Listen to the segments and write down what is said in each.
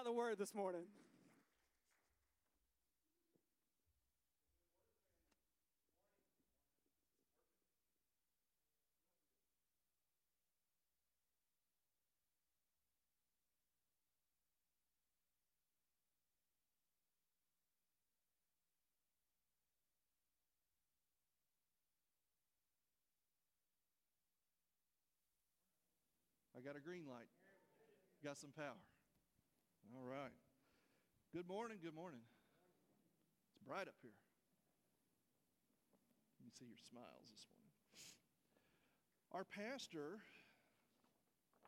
about the word this morning. I got a green light. Got some power. All right. Good morning. Good morning. It's bright up here. Let me see your smiles this morning. Our pastor,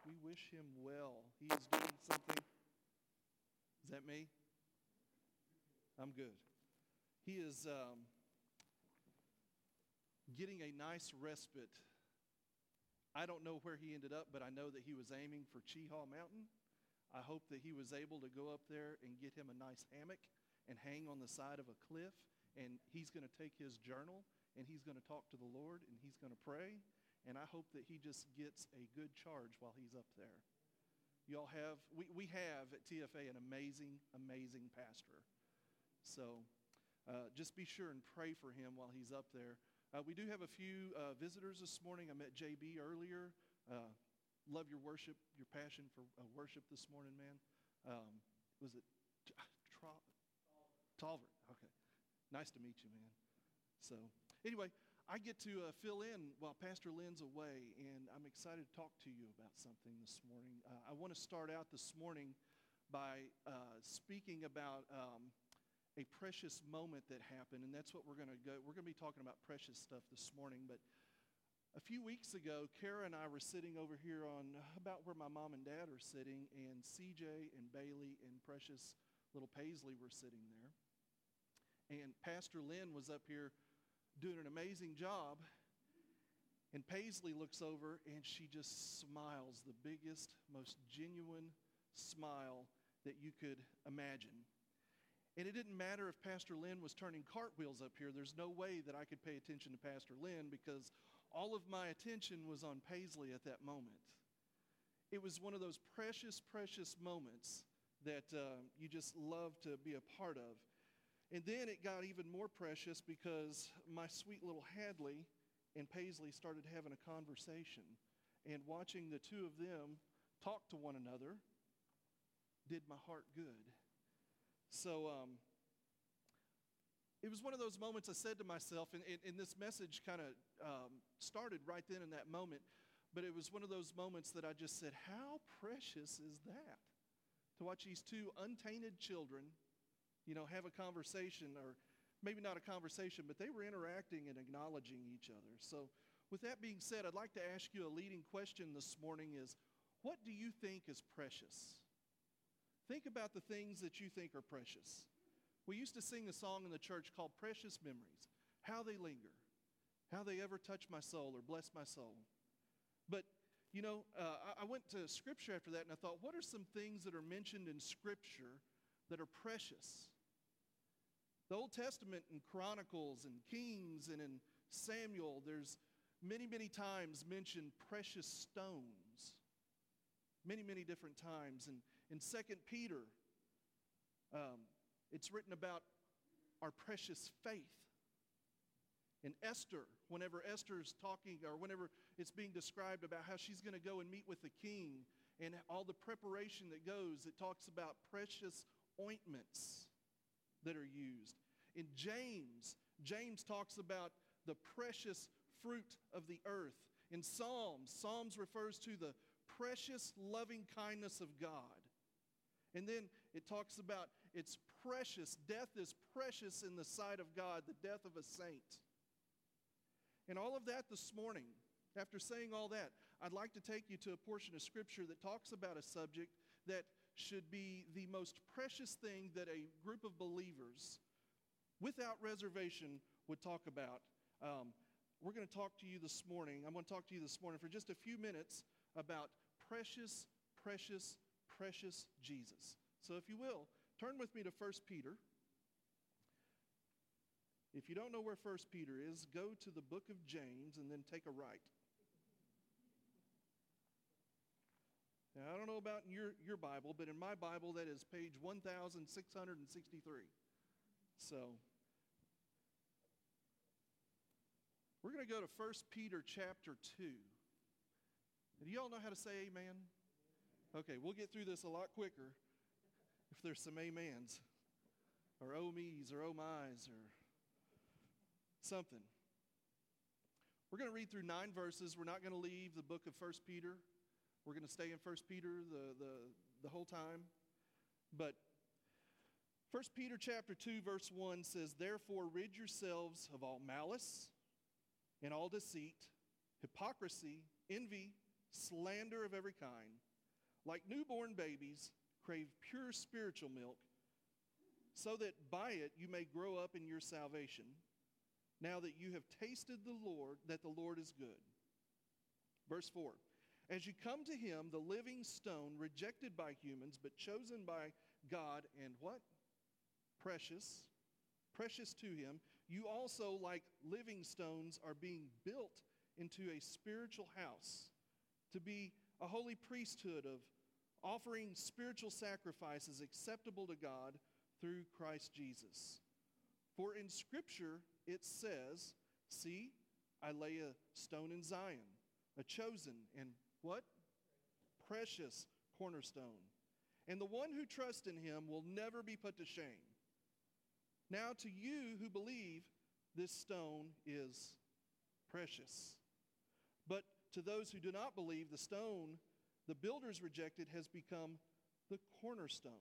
we wish him well. He is doing something. Is that me? I'm good. He is um, getting a nice respite I don't know where he ended up, but I know that he was aiming for Cheaha Mountain. I hope that he was able to go up there and get him a nice hammock and hang on the side of a cliff. And he's going to take his journal and he's going to talk to the Lord and he's going to pray. And I hope that he just gets a good charge while he's up there. Y'all have, we, we have at TFA an amazing, amazing pastor. So uh, just be sure and pray for him while he's up there. Uh, we do have a few uh, visitors this morning. I met JB earlier. Uh, love your worship, your passion for uh, worship this morning, man. Um, was it Tra- Talbert? Okay. Nice to meet you, man. So, anyway, I get to uh, fill in while Pastor Lynn's away, and I'm excited to talk to you about something this morning. Uh, I want to start out this morning by speaking about. Um, a precious moment that happened, and that's what we're going to go. We're going to be talking about precious stuff this morning, but a few weeks ago, Kara and I were sitting over here on uh, about where my mom and dad are sitting, and CJ and Bailey and precious little Paisley were sitting there. And Pastor Lynn was up here doing an amazing job. And Paisley looks over and she just smiles the biggest, most genuine smile that you could imagine. And it didn't matter if Pastor Lynn was turning cartwheels up here. There's no way that I could pay attention to Pastor Lynn because all of my attention was on Paisley at that moment. It was one of those precious, precious moments that uh, you just love to be a part of. And then it got even more precious because my sweet little Hadley and Paisley started having a conversation. And watching the two of them talk to one another did my heart good. So um, it was one of those moments I said to myself, and, and, and this message kind of um, started right then in that moment, but it was one of those moments that I just said, How precious is that? To watch these two untainted children, you know, have a conversation, or maybe not a conversation, but they were interacting and acknowledging each other. So, with that being said, I'd like to ask you a leading question this morning is, what do you think is precious? Think about the things that you think are precious. We used to sing a song in the church called Precious Memories. How they linger, how they ever touch my soul or bless my soul. But, you know, uh, I went to Scripture after that and I thought, what are some things that are mentioned in Scripture that are precious? The Old Testament in Chronicles and Kings and in Samuel, there's many, many times mentioned precious stones. Many, many different times. And in 2 Peter, um, it's written about our precious faith. In Esther, whenever Esther's talking, or whenever it's being described about how she's going to go and meet with the king and all the preparation that goes, it talks about precious ointments that are used. In James, James talks about the precious fruit of the earth. In Psalms, Psalms refers to the precious loving kindness of God. And then it talks about it's precious. Death is precious in the sight of God, the death of a saint. And all of that this morning, after saying all that, I'd like to take you to a portion of Scripture that talks about a subject that should be the most precious thing that a group of believers, without reservation, would talk about. Um, we're going to talk to you this morning. I'm going to talk to you this morning for just a few minutes about precious, precious, precious Jesus. So, if you will, turn with me to 1 Peter. If you don't know where 1 Peter is, go to the book of James and then take a right. Now, I don't know about your, your Bible, but in my Bible, that is page 1663. So, we're going to go to 1 Peter chapter 2. Do y'all know how to say amen? Okay, we'll get through this a lot quicker if there's some amens or oh me's or oh my's or something. We're going to read through nine verses. We're not going to leave the book of 1 Peter. We're going to stay in 1 Peter the, the, the whole time. But 1 Peter chapter 2 verse 1 says, "Therefore rid yourselves of all malice and all deceit, hypocrisy, envy, slander of every kind. Like newborn babies, crave pure spiritual milk, so that by it you may grow up in your salvation, now that you have tasted the Lord, that the Lord is good. Verse 4 As you come to him, the living stone, rejected by humans, but chosen by God, and what? Precious, precious to him, you also, like living stones, are being built into a spiritual house to be a holy priesthood of offering spiritual sacrifices acceptable to God through Christ Jesus. For in Scripture it says, See, I lay a stone in Zion, a chosen and what? Precious cornerstone. And the one who trusts in him will never be put to shame. Now, to you who believe, this stone is precious. But to those who do not believe, the stone the builders rejected has become the cornerstone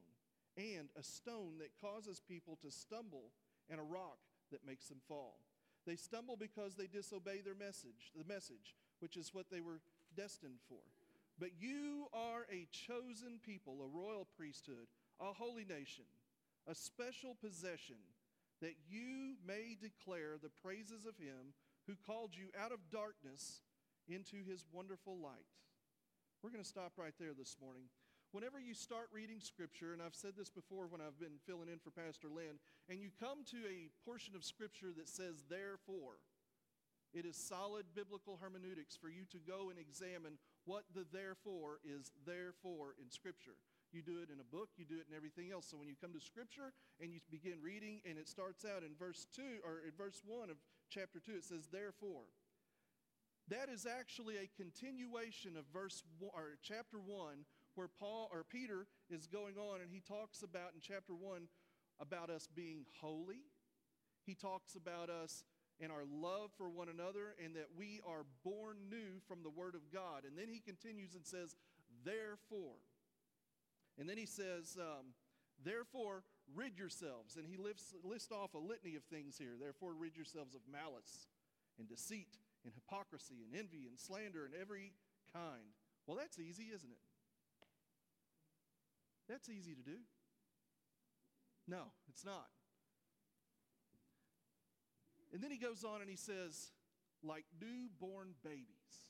and a stone that causes people to stumble and a rock that makes them fall. They stumble because they disobey their message, the message, which is what they were destined for. But you are a chosen people, a royal priesthood, a holy nation, a special possession, that you may declare the praises of him who called you out of darkness into his wonderful light. We're going to stop right there this morning. Whenever you start reading Scripture, and I've said this before when I've been filling in for Pastor Lynn, and you come to a portion of Scripture that says, therefore, it is solid biblical hermeneutics for you to go and examine what the therefore is therefore in Scripture. You do it in a book, you do it in everything else. So when you come to Scripture and you begin reading, and it starts out in verse 2 or in verse 1 of chapter 2, it says, therefore. That is actually a continuation of verse or chapter 1 where Paul or Peter is going on and he talks about in chapter 1 about us being holy. He talks about us and our love for one another and that we are born new from the word of God. And then he continues and says, therefore. And then he says, um, therefore, rid yourselves. And he lists, lists off a litany of things here. Therefore, rid yourselves of malice and deceit and hypocrisy and envy and slander and every kind. Well, that's easy, isn't it? That's easy to do. No, it's not. And then he goes on and he says, like newborn babies,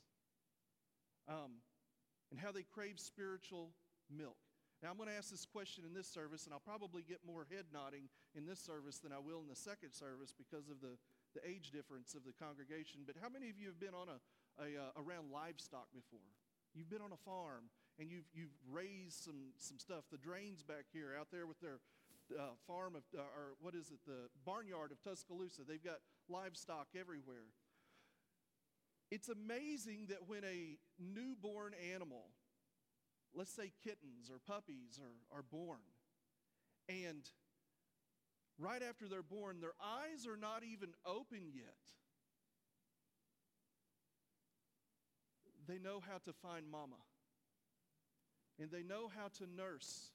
um, and how they crave spiritual milk. Now, I'm going to ask this question in this service, and I'll probably get more head nodding in this service than I will in the second service because of the the age difference of the congregation, but how many of you have been on a, a uh, around livestock before? You've been on a farm and you've, you've raised some, some stuff. The drains back here out there with their uh, farm of, uh, or what is it, the barnyard of Tuscaloosa. They've got livestock everywhere. It's amazing that when a newborn animal, let's say kittens or puppies are, are born, and right after they're born, their eyes are not even open yet. They know how to find mama. And they know how to nurse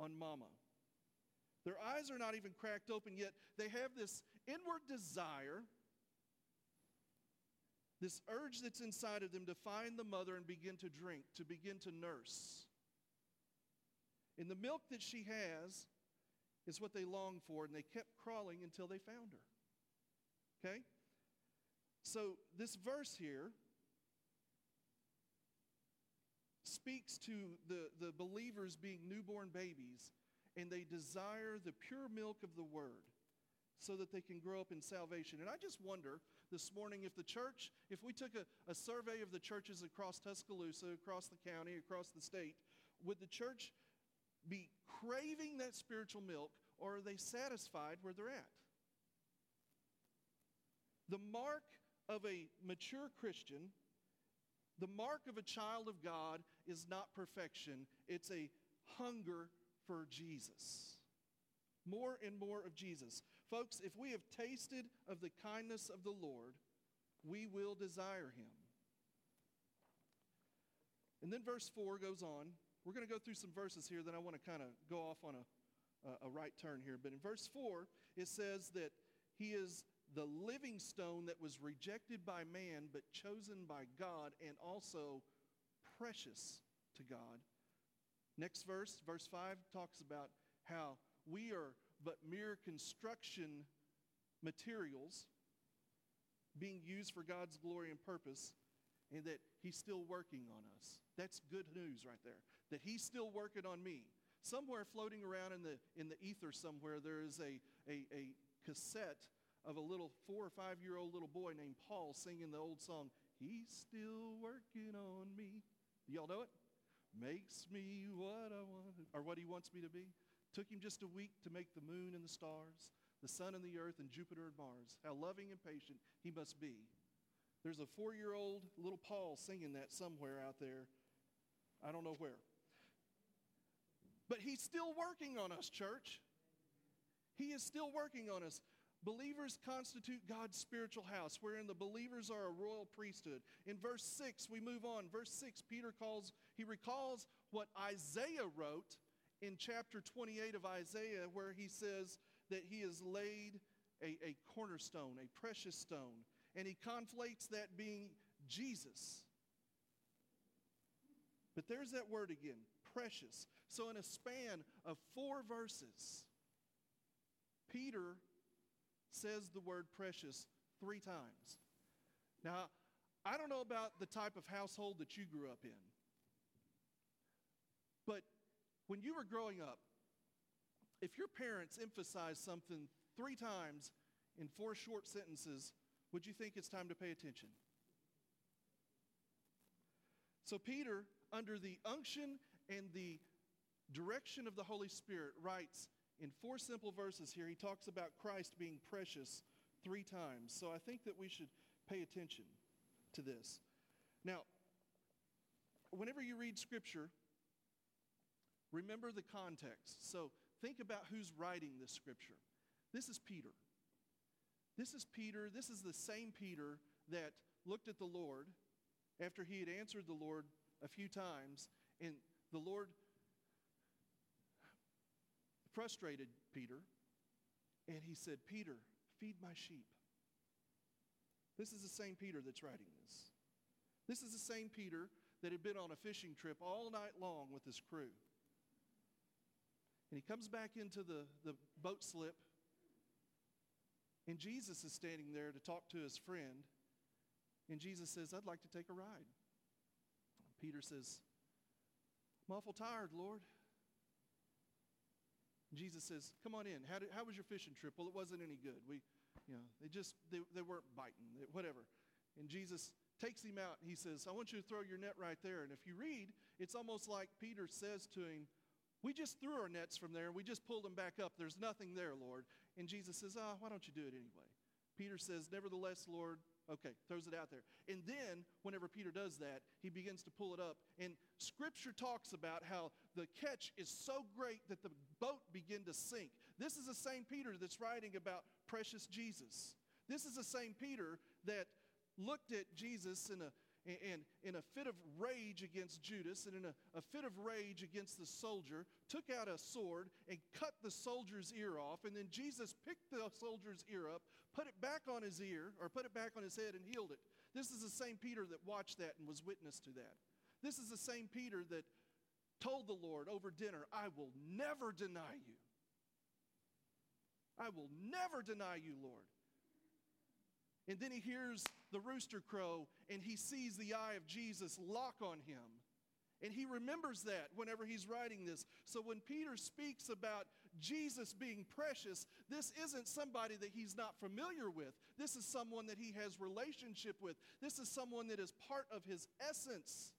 on mama. Their eyes are not even cracked open yet. They have this inward desire, this urge that's inside of them to find the mother and begin to drink, to begin to nurse. In the milk that she has, is what they longed for, and they kept crawling until they found her. Okay? So, this verse here speaks to the, the believers being newborn babies, and they desire the pure milk of the word so that they can grow up in salvation. And I just wonder this morning if the church, if we took a, a survey of the churches across Tuscaloosa, across the county, across the state, would the church be craving that spiritual milk or are they satisfied where they're at? The mark of a mature Christian, the mark of a child of God is not perfection, it's a hunger for Jesus. More and more of Jesus. Folks, if we have tasted of the kindness of the Lord, we will desire him. And then verse 4 goes on. We're going to go through some verses here, then I want to kind of go off on a, a, a right turn here. But in verse 4, it says that he is the living stone that was rejected by man, but chosen by God and also precious to God. Next verse, verse 5, talks about how we are but mere construction materials being used for God's glory and purpose, and that He's still working on us. That's good news right there. That He's still working on me. Somewhere floating around in the, in the ether somewhere, there is a, a, a cassette of a little four or five year old little boy named Paul singing the old song, He's still working on me. Y'all know it? Makes me what I want, or what he wants me to be. Took him just a week to make the moon and the stars, the sun and the earth, and Jupiter and Mars. How loving and patient he must be. There's a four year old little Paul singing that somewhere out there. I don't know where. But he's still working on us, church. He is still working on us. Believers constitute God's spiritual house, wherein the believers are a royal priesthood. In verse 6, we move on. Verse 6, Peter calls, he recalls what Isaiah wrote in chapter 28 of Isaiah, where he says that he has laid a, a cornerstone, a precious stone. And he conflates that being Jesus. But there's that word again, precious. So, in a span of four verses, Peter says the word precious three times. Now, I don't know about the type of household that you grew up in, but when you were growing up, if your parents emphasized something three times in four short sentences, would you think it's time to pay attention? So, Peter, under the unction and the direction of the Holy Spirit, writes in four simple verses here, he talks about Christ being precious three times. So I think that we should pay attention to this. Now, whenever you read Scripture, remember the context. So think about who's writing this Scripture. This is Peter. This is Peter. This is the same Peter that looked at the Lord after he had answered the Lord a few times, and the Lord frustrated Peter, and he said, Peter, feed my sheep. This is the same Peter that's writing this. This is the same Peter that had been on a fishing trip all night long with his crew. And he comes back into the, the boat slip, and Jesus is standing there to talk to his friend. And Jesus says, I'd like to take a ride. Peter says, I'm awful tired, Lord. Jesus says, Come on in. How, did, how was your fishing trip? Well, it wasn't any good. We, you know, they just, they, they weren't biting, whatever. And Jesus takes him out. He says, I want you to throw your net right there. And if you read, it's almost like Peter says to him, We just threw our nets from there and we just pulled them back up. There's nothing there, Lord. And Jesus says, Ah, oh, why don't you do it anyway? Peter says, Nevertheless, Lord, Okay, throws it out there. And then, whenever Peter does that, he begins to pull it up. And Scripture talks about how the catch is so great that the boat began to sink. This is the same Peter that's writing about precious Jesus. This is the same Peter that looked at Jesus in a and in a fit of rage against Judas and in a, a, fit of rage against the soldier, took out a sword and cut the soldier's ear off. And then Jesus picked the soldier's ear up, put it back on his ear, or put it back on his head and healed it. This is the same Peter that watched that and was witness to that. This is the same Peter that told the Lord over dinner, I will never deny you. I will never deny you, Lord. And then he hears the rooster crow and he sees the eye of Jesus lock on him. And he remembers that whenever he's writing this. So when Peter speaks about Jesus being precious, this isn't somebody that he's not familiar with. This is someone that he has relationship with. This is someone that is part of his essence.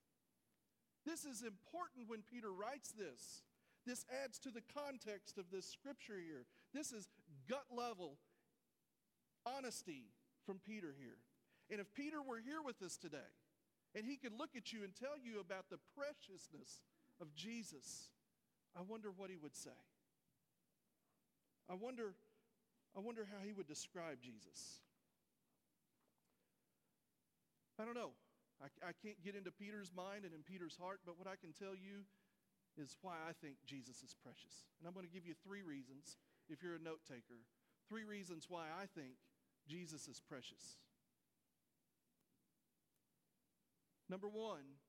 This is important when Peter writes this. This adds to the context of this scripture here. This is gut level honesty from Peter here. And if Peter were here with us today, and he could look at you and tell you about the preciousness of Jesus, I wonder what he would say. I wonder, I wonder how he would describe Jesus. I don't know. I, I can't get into Peter's mind and in Peter's heart, but what I can tell you is why I think Jesus is precious. And I'm going to give you three reasons, if you're a note taker, three reasons why I think Jesus is precious. Number one,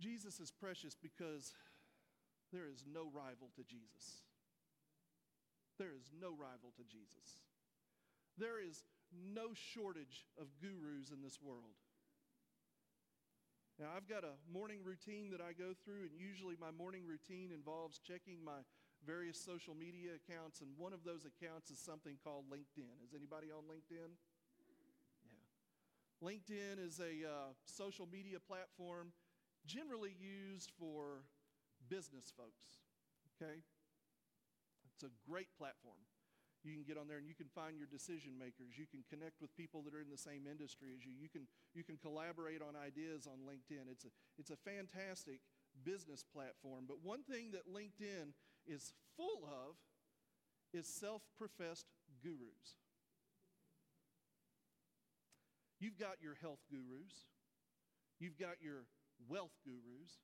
Jesus is precious because there is no rival to Jesus. There is no rival to Jesus. There is no shortage of gurus in this world. Now, I've got a morning routine that I go through, and usually my morning routine involves checking my various social media accounts, and one of those accounts is something called LinkedIn. Is anybody on LinkedIn? Yeah. LinkedIn is a uh, social media platform generally used for business folks. Okay? It's a great platform. You can get on there and you can find your decision makers. You can connect with people that are in the same industry as you. You can, you can collaborate on ideas on LinkedIn. It's a, it's a fantastic business platform. But one thing that LinkedIn is full of is self professed gurus. You've got your health gurus, you've got your wealth gurus,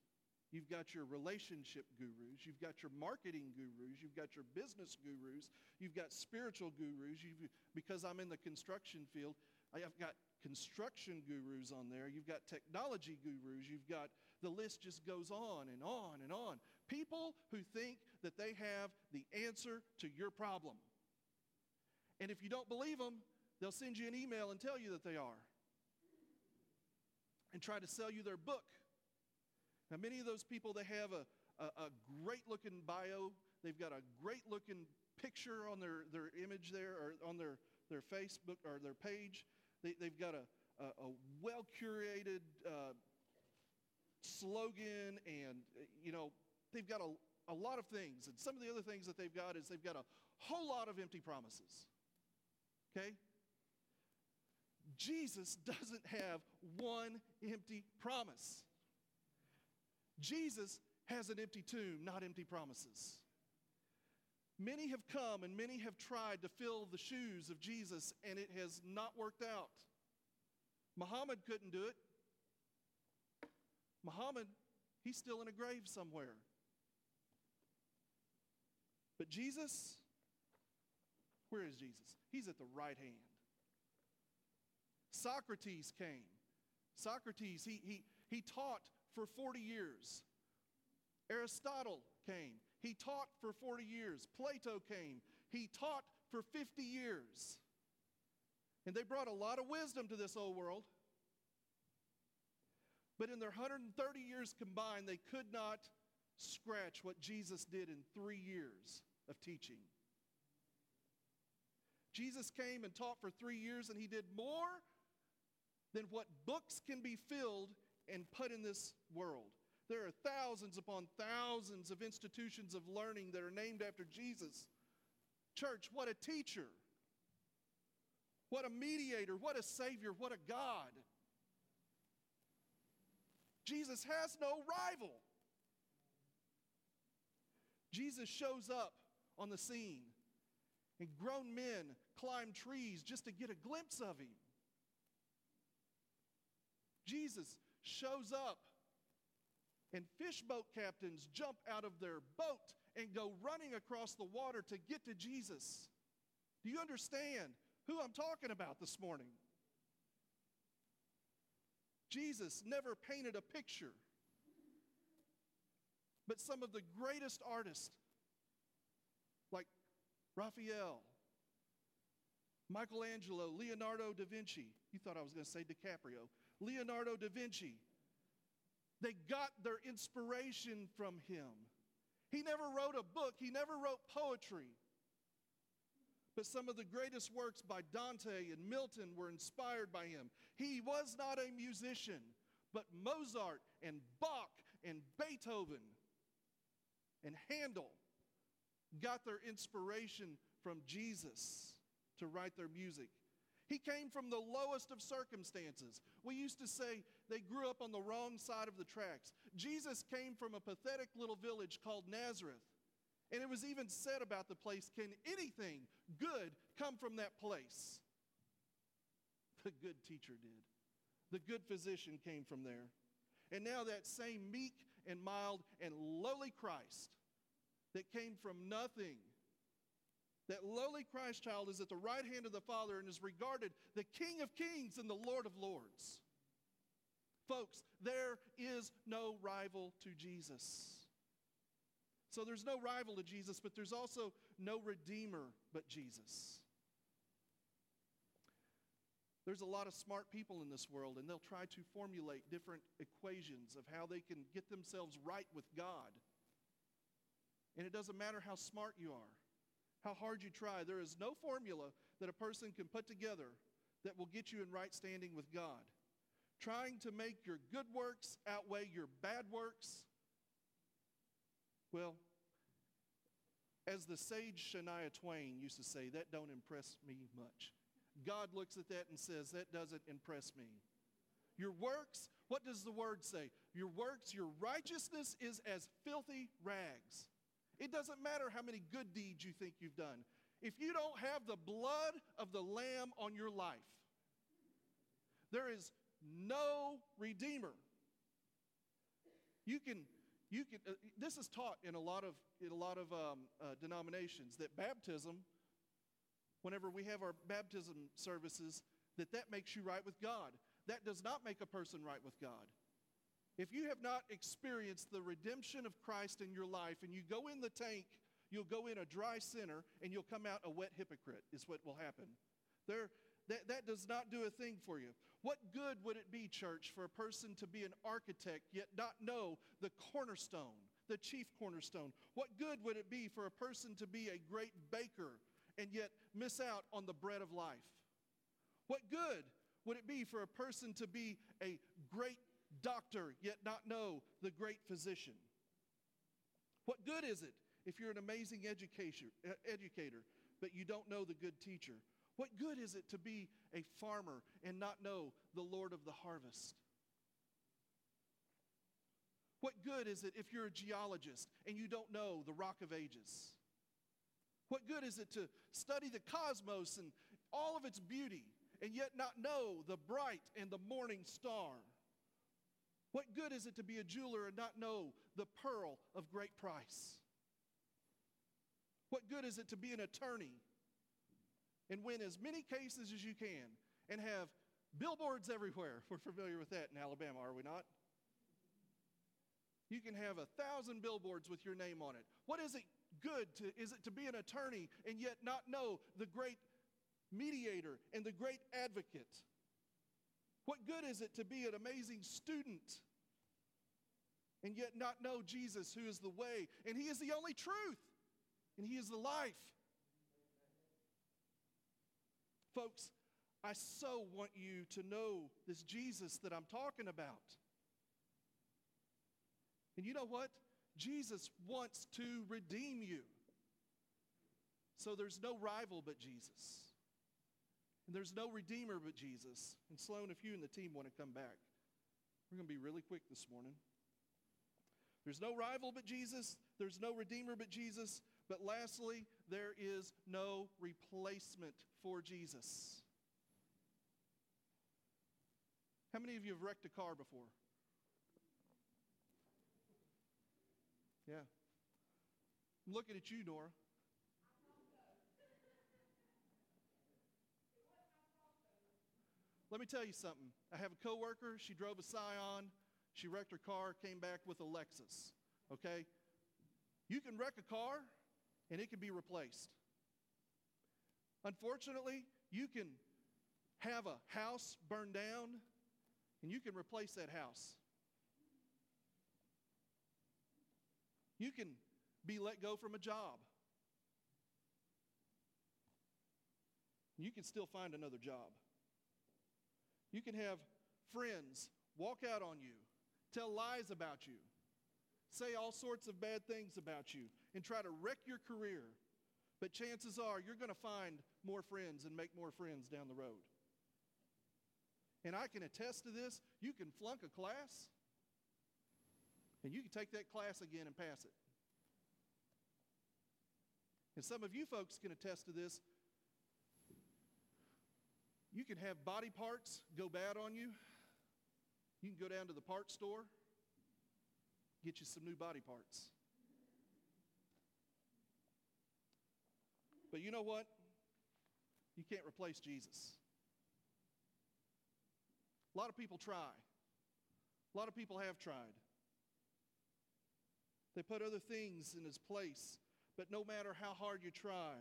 You've got your relationship gurus. You've got your marketing gurus. You've got your business gurus. You've got spiritual gurus. You've, because I'm in the construction field, I've got construction gurus on there. You've got technology gurus. You've got the list just goes on and on and on. People who think that they have the answer to your problem. And if you don't believe them, they'll send you an email and tell you that they are and try to sell you their book now, many of those people, they have a, a, a great looking bio. They've got a great looking picture on their, their image there or on their, their Facebook or their page. They, they've got a, a, a well curated uh, slogan and, you know, they've got a, a lot of things. And some of the other things that they've got is they've got a whole lot of empty promises. Okay? Jesus doesn't have one empty promise. Jesus has an empty tomb, not empty promises. Many have come and many have tried to fill the shoes of Jesus, and it has not worked out. Muhammad couldn't do it. Muhammad, he's still in a grave somewhere. But Jesus, where is Jesus? He's at the right hand. Socrates came. Socrates, he, he, he taught for 40 years. Aristotle came. He taught for 40 years. Plato came. He taught for 50 years. And they brought a lot of wisdom to this old world. But in their 130 years combined, they could not scratch what Jesus did in three years of teaching. Jesus came and taught for three years, and he did more than what books can be filled and put in this world. There are thousands upon thousands of institutions of learning that are named after Jesus. Church, what a teacher. What a mediator. What a savior. What a God. Jesus has no rival. Jesus shows up on the scene, and grown men climb trees just to get a glimpse of him. Jesus shows up, and fishboat captains jump out of their boat and go running across the water to get to Jesus. Do you understand who I'm talking about this morning? Jesus never painted a picture, but some of the greatest artists, like Raphael, Michelangelo, Leonardo da Vinci, you thought I was going to say DiCaprio, Leonardo da Vinci. They got their inspiration from him. He never wrote a book, he never wrote poetry. But some of the greatest works by Dante and Milton were inspired by him. He was not a musician, but Mozart and Bach and Beethoven and Handel got their inspiration from Jesus to write their music. He came from the lowest of circumstances. We used to say they grew up on the wrong side of the tracks. Jesus came from a pathetic little village called Nazareth. And it was even said about the place can anything good come from that place? The good teacher did. The good physician came from there. And now that same meek and mild and lowly Christ that came from nothing that lowly Christ child is at the right hand of the Father and is regarded the King of kings and the Lord of lords. Folks, there is no rival to Jesus. So there's no rival to Jesus, but there's also no redeemer but Jesus. There's a lot of smart people in this world, and they'll try to formulate different equations of how they can get themselves right with God. And it doesn't matter how smart you are how hard you try. There is no formula that a person can put together that will get you in right standing with God. Trying to make your good works outweigh your bad works, well, as the sage Shania Twain used to say, that don't impress me much. God looks at that and says, that doesn't impress me. Your works, what does the word say? Your works, your righteousness is as filthy rags. It doesn't matter how many good deeds you think you've done. If you don't have the blood of the Lamb on your life, there is no Redeemer. You can, you can. Uh, this is taught in a lot of in a lot of um, uh, denominations that baptism, whenever we have our baptism services, that that makes you right with God. That does not make a person right with God. If you have not experienced the redemption of Christ in your life and you go in the tank, you'll go in a dry sinner and you'll come out a wet hypocrite, is what will happen. There, that, that does not do a thing for you. What good would it be, church, for a person to be an architect yet not know the cornerstone, the chief cornerstone? What good would it be for a person to be a great baker and yet miss out on the bread of life? What good would it be for a person to be a great doctor, yet not know the great physician? What good is it if you're an amazing educator, educator, but you don't know the good teacher? What good is it to be a farmer and not know the Lord of the harvest? What good is it if you're a geologist and you don't know the rock of ages? What good is it to study the cosmos and all of its beauty and yet not know the bright and the morning star? What good is it to be a jeweler and not know the pearl of great price? What good is it to be an attorney and win as many cases as you can and have billboards everywhere? We're familiar with that in Alabama, are we not? You can have a thousand billboards with your name on it. What is it good to is it to be an attorney and yet not know the great mediator and the great advocate? What good is it to be an amazing student and yet not know Jesus, who is the way, and He is the only truth, and He is the life. Folks, I so want you to know this Jesus that I'm talking about. And you know what? Jesus wants to redeem you. So there's no rival but Jesus. And there's no redeemer but Jesus. And Sloan, if you and the team want to come back, we're going to be really quick this morning. There's no rival but Jesus. There's no redeemer but Jesus. But lastly, there is no replacement for Jesus. How many of you have wrecked a car before? Yeah. I'm looking at you, Nora. Let me tell you something. I have a coworker. She drove a Scion. She wrecked her car, came back with a Lexus. Okay? You can wreck a car and it can be replaced. Unfortunately, you can have a house burned down and you can replace that house. You can be let go from a job. You can still find another job. You can have friends walk out on you, tell lies about you, say all sorts of bad things about you, and try to wreck your career. But chances are you're going to find more friends and make more friends down the road. And I can attest to this. You can flunk a class, and you can take that class again and pass it. And some of you folks can attest to this. You can have body parts go bad on you. You can go down to the part store, get you some new body parts. But you know what? You can't replace Jesus. A lot of people try. A lot of people have tried. They put other things in his place, but no matter how hard you try,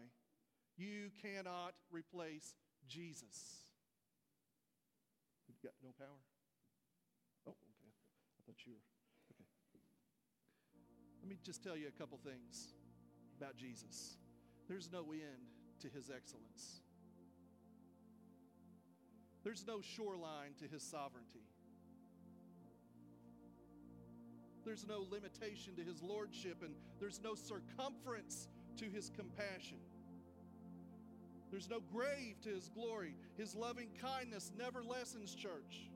you cannot replace Jesus. You got no power? You. Okay. Let me just tell you a couple things about Jesus. There's no end to his excellence. There's no shoreline to his sovereignty. There's no limitation to his lordship, and there's no circumference to his compassion. There's no grave to his glory. His loving kindness never lessens, church.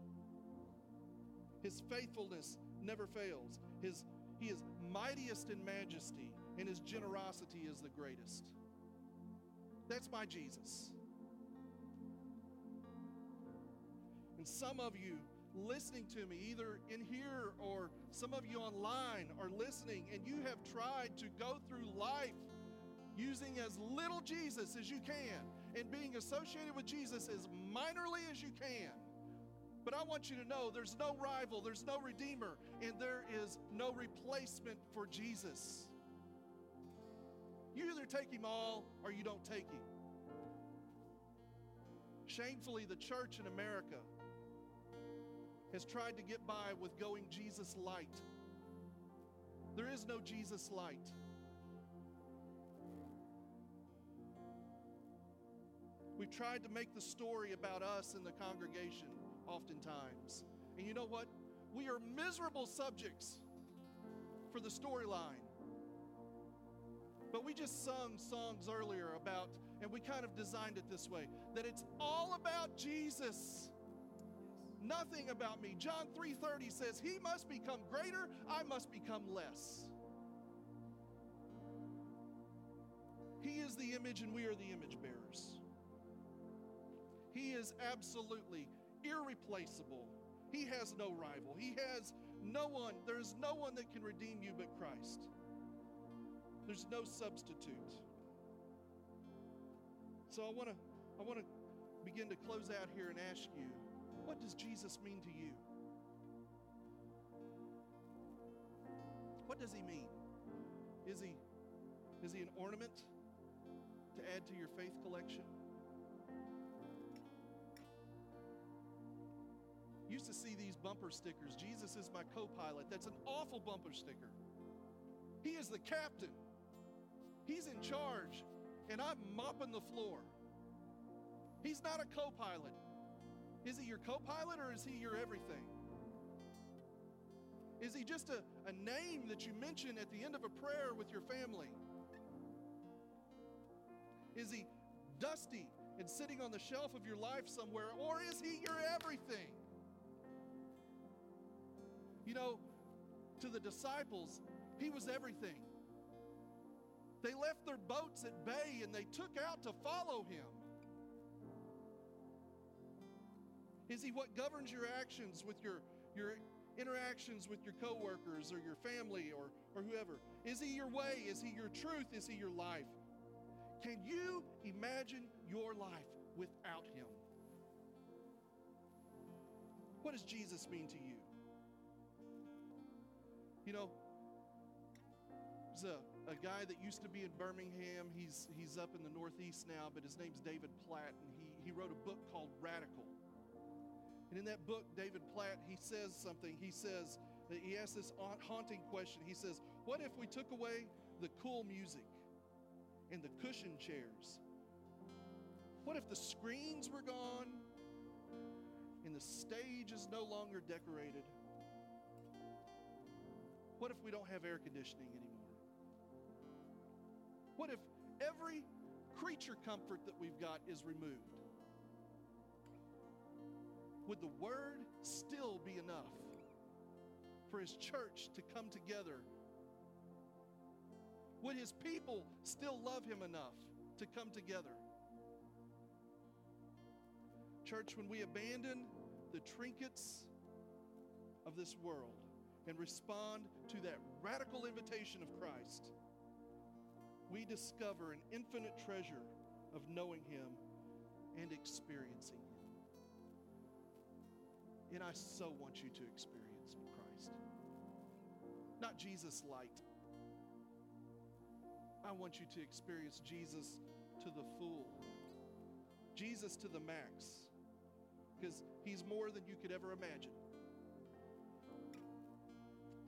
His faithfulness never fails. His, he is mightiest in majesty, and his generosity is the greatest. That's my Jesus. And some of you listening to me, either in here or some of you online are listening, and you have tried to go through life using as little Jesus as you can and being associated with Jesus as minorly as you can. But I want you to know there's no rival, there's no redeemer, and there is no replacement for Jesus. You either take him all or you don't take him. Shamefully, the church in America has tried to get by with going Jesus light. There is no Jesus light. We've tried to make the story about us in the congregation oftentimes. And you know what? We are miserable subjects for the storyline. But we just sung songs earlier about, and we kind of designed it this way that it's all about Jesus. Nothing about me. John 3:30 says, "He must become greater, I must become less." He is the image and we are the image bearers. He is absolutely irreplaceable. He has no rival. He has no one, there's no one that can redeem you but Christ. There's no substitute. So I want to I want to begin to close out here and ask you, what does Jesus mean to you? What does he mean? Is he is he an ornament to add to your faith collection? Used to see these bumper stickers. Jesus is my co pilot. That's an awful bumper sticker. He is the captain, He's in charge, and I'm mopping the floor. He's not a co pilot. Is he your co pilot or is he your everything? Is he just a, a name that you mention at the end of a prayer with your family? Is he dusty and sitting on the shelf of your life somewhere, or is he your everything? You know, to the disciples, he was everything. They left their boats at bay and they took out to follow him. Is he what governs your actions with your, your interactions with your coworkers or your family or, or whoever? Is he your way? Is he your truth? Is he your life? Can you imagine your life without him? What does Jesus mean to you? You know, there's a, a guy that used to be in Birmingham. He's, he's up in the Northeast now, but his name's David Platt, and he, he wrote a book called Radical. And in that book, David Platt, he says something. He says, he asks this haunting question. He says, What if we took away the cool music and the cushion chairs? What if the screens were gone and the stage is no longer decorated? What if we don't have air conditioning anymore? What if every creature comfort that we've got is removed? Would the word still be enough for his church to come together? Would his people still love him enough to come together? Church, when we abandon the trinkets of this world and respond to that radical invitation of Christ, we discover an infinite treasure of knowing him and experiencing him. And I so want you to experience Christ. Not Jesus light. I want you to experience Jesus to the full, Jesus to the max, because he's more than you could ever imagine.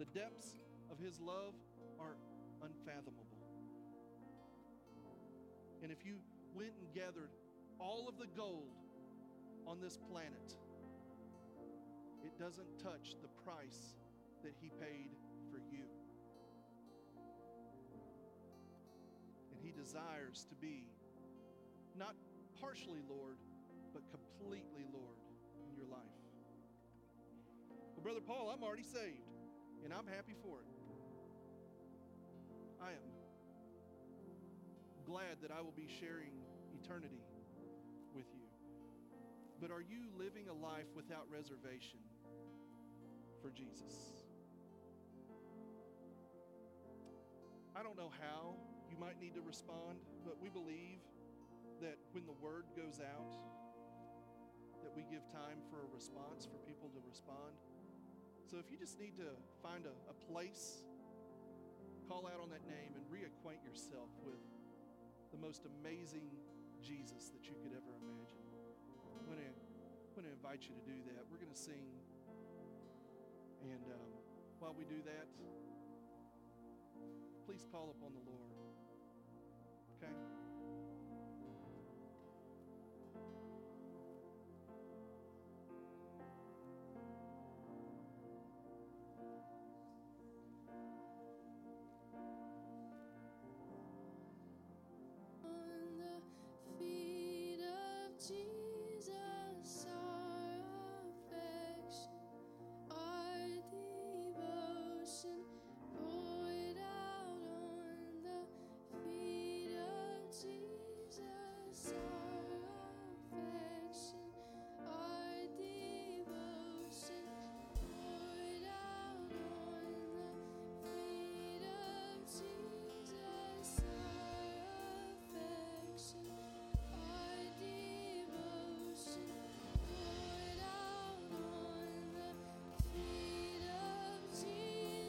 The depths of his love are unfathomable. And if you went and gathered all of the gold on this planet, it doesn't touch the price that he paid for you. And he desires to be not partially Lord, but completely Lord in your life. Well, Brother Paul, I'm already saved, and I'm happy for it. I am glad that I will be sharing eternity with you. But are you living a life without reservation for Jesus? I don't know how you might need to respond, but we believe that when the word goes out, that we give time for a response, for people to respond. So if you just need to find a, a place, call out on that name and reacquaint yourself with the most amazing Jesus that you could ever imagine. I'm going to, I'm going to invite you to do that. We're going to sing. And um, while we do that, please call upon the Lord.